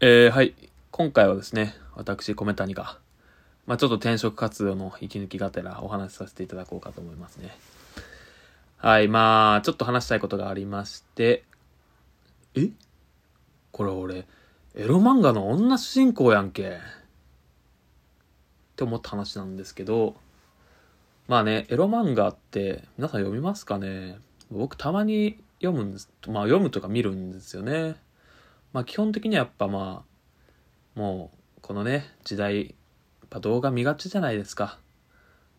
えー、はい。今回はですね、私、米谷が、まあちょっと転職活動の息抜きがてらお話しさせていただこうかと思いますね。はい、まあちょっと話したいことがありまして、え？これ俺、エロ漫画の女主人公やんけ。って思った話なんですけど、まあね、エロ漫画って皆さん読みますかね？僕たまに読むんです。まあ読むとか見るんですよね。まあ基本的にはやっぱまあ、もうこのね、時代、やっぱ動画見がちじゃないですか。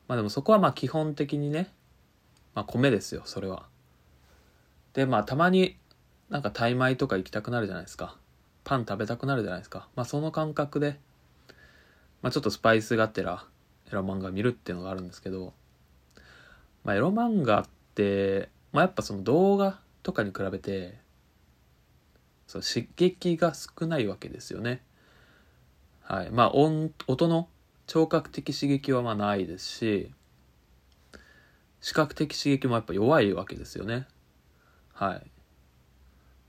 まあでもそこはまあ基本的にね、まあ米ですよ、それは。で、まあたまになんかタイ米とか行きたくなるじゃないですか。パン食べたくなるじゃないですか。まあその感覚で、まあちょっとスパイスがてらエロ漫画見るっていうのがあるんですけど、まあエロ漫画って、まあやっぱその動画とかに比べて、そう刺激が少ないわけですよね。はい。まあ音、音の聴覚的刺激はまあないですし、視覚的刺激もやっぱ弱いわけですよね。はい。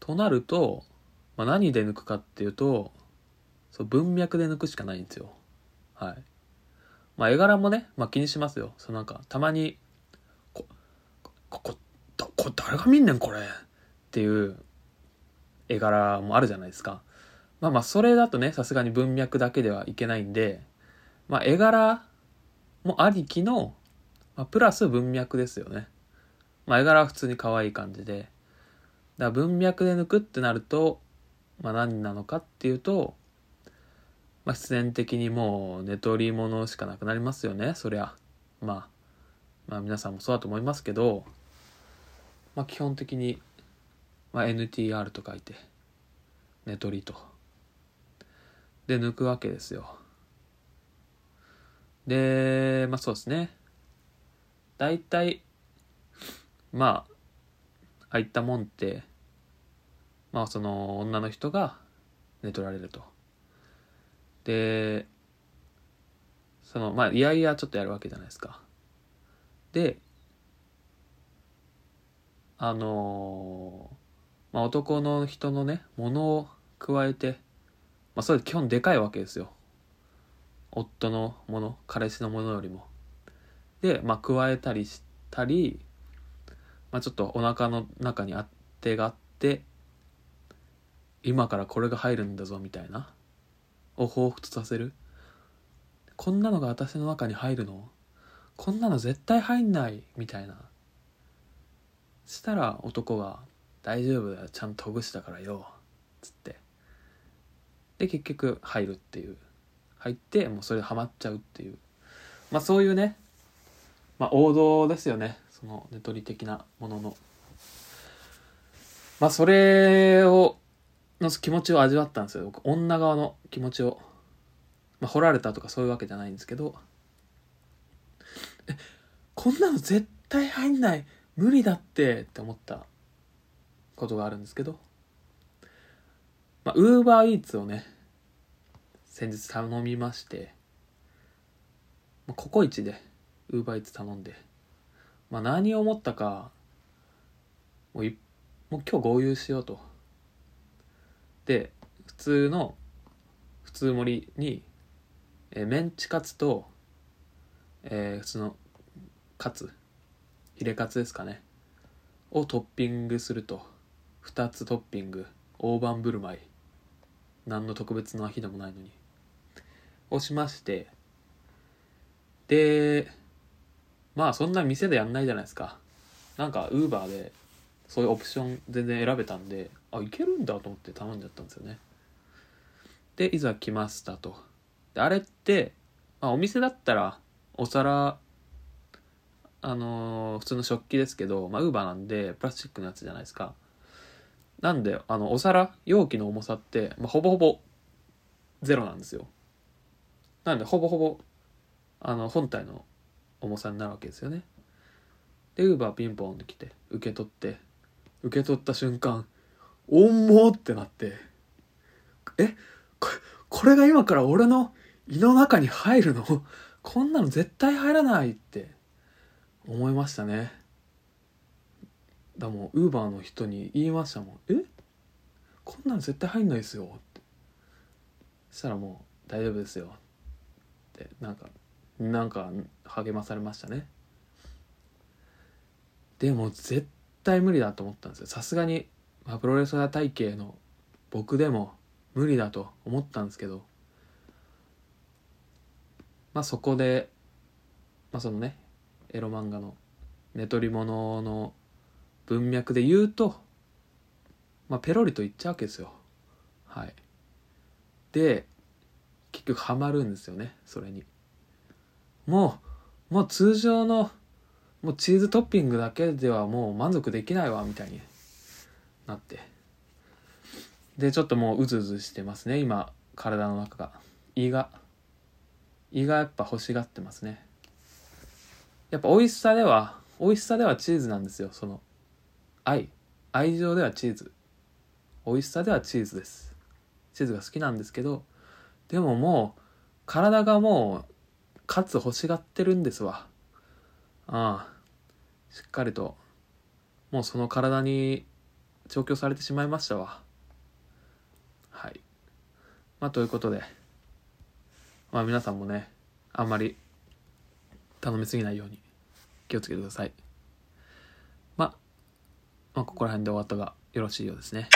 となると、まあ、何で抜くかっていうと、そう文脈で抜くしかないんですよ。はい。まあ絵柄もね、まあ気にしますよ。そうなんか、たまに、こ、こ、こ、こ誰が見んねんこれっていう絵柄もあるじゃないですか。まあまあ、それだとね、さすがに文脈だけではいけないんで、まあ、絵柄もありきの、まあ、プラス文脈ですよね。まあ、絵柄は普通に可愛い感じで。だから文脈で抜くってなると、まあ何なのかっていうと、まあ必然的にもう寝取り物しかなくなりますよね、そりゃ。まあ、まあ皆さんもそうだと思いますけど、まあ基本的にまあ、NTR と書いて寝取りと。で抜くわけですよ。でまあそうですね。大体まあああいったもんってまあその女の人が寝取られると。でそのまあいやいやちょっとやるわけじゃないですか。であのーまあ、男の人のねものを加えて、まあ、それ基本でかいわけですよ。夫のもの彼氏のものよりも。で、まあ、加えたりしたり、まあ、ちょっとお腹の中にあてがあって今からこれが入るんだぞみたいなを彷彿させる。こんなのが私の中に入るの？こんなの絶対入んないみたいな。したら男が大丈夫だよ。ちゃんとほぐしたからよ」つって。で結局入るっていう。入ってもうそれでハマっちゃうっていう。まあそういうね。まあ王道ですよね。そのネトリ的なものの。まあそれをの気持ちを味わったんですよ。僕女側の気持ちを。まあ掘られたとかそういうわけじゃないんですけど。えこんなの絶対入んない。無理だって。って思った。ことがあるんですけど、まあ、ウーバーイーツをね、先日頼みまして、まあ、ココイチでウーバーイーツ頼んで、まあ、何を思ったか、もういもう今日合流しようと。で、普通の、普通盛りに、えー、メンチカツと、えー、普通のカツ、ヒレカツですかね、をトッピングすると。2つトッピング。大盤振る舞い。何の特別な日でもないのに。をしまして。でまあそんな店でやんないじゃないですか。なんかウーバーでそういうオプション全然選べたんであいけるんだと思って頼んじゃったんですよね。でいざ来ましたと。であれって、まあ、お店だったらお皿あのー、普通の食器ですけどまあウーバーなんでプラスチックのやつじゃないですか。なんであのお皿容器の重さって、まあ、ほぼほぼゼロなんですよ。なんでほぼほぼあの本体の重さになるわけですよね。でウーバーピンポンって来て受け取って受け取った瞬間重ってなってえここれが今から俺の胃の中に入るの？こんなの絶対入らないって思いましたね。だもん。ウーバーの人に言いましたもん「え？こんなん絶対入んないですよ」って。したらもう大丈夫ですよってなんかなんか励まされましたね。でも絶対無理だと思ったんですよ。さすがに、まあ、プロレスラー体型の僕でも無理だと思ったんですけど。まあそこでまあそのねエロ漫画の寝取り物の文脈で言うとまあペロリと言っちゃうわけですよ。はい。で結局ハマるんですよねそれに。もうもう通常のもうチーズトッピングだけではもう満足できないわみたいになって。でちょっともううずうずしてますね今体の中が。胃が。胃がやっぱ欲しがってますね。やっぱ美味しさでは美味しさではチーズなんですよその。愛。愛情ではチーズ。美味しさではチーズです。チーズが好きなんですけどでももう体がもうカツ欲しがってるんですわ。ああ。しっかりともうその体に調教されてしまいましたわ。はい。まあということで。まあ皆さんもねあんまり頼みすぎないように気をつけてください、まあ、ここら辺で終わったがよろしいようですね。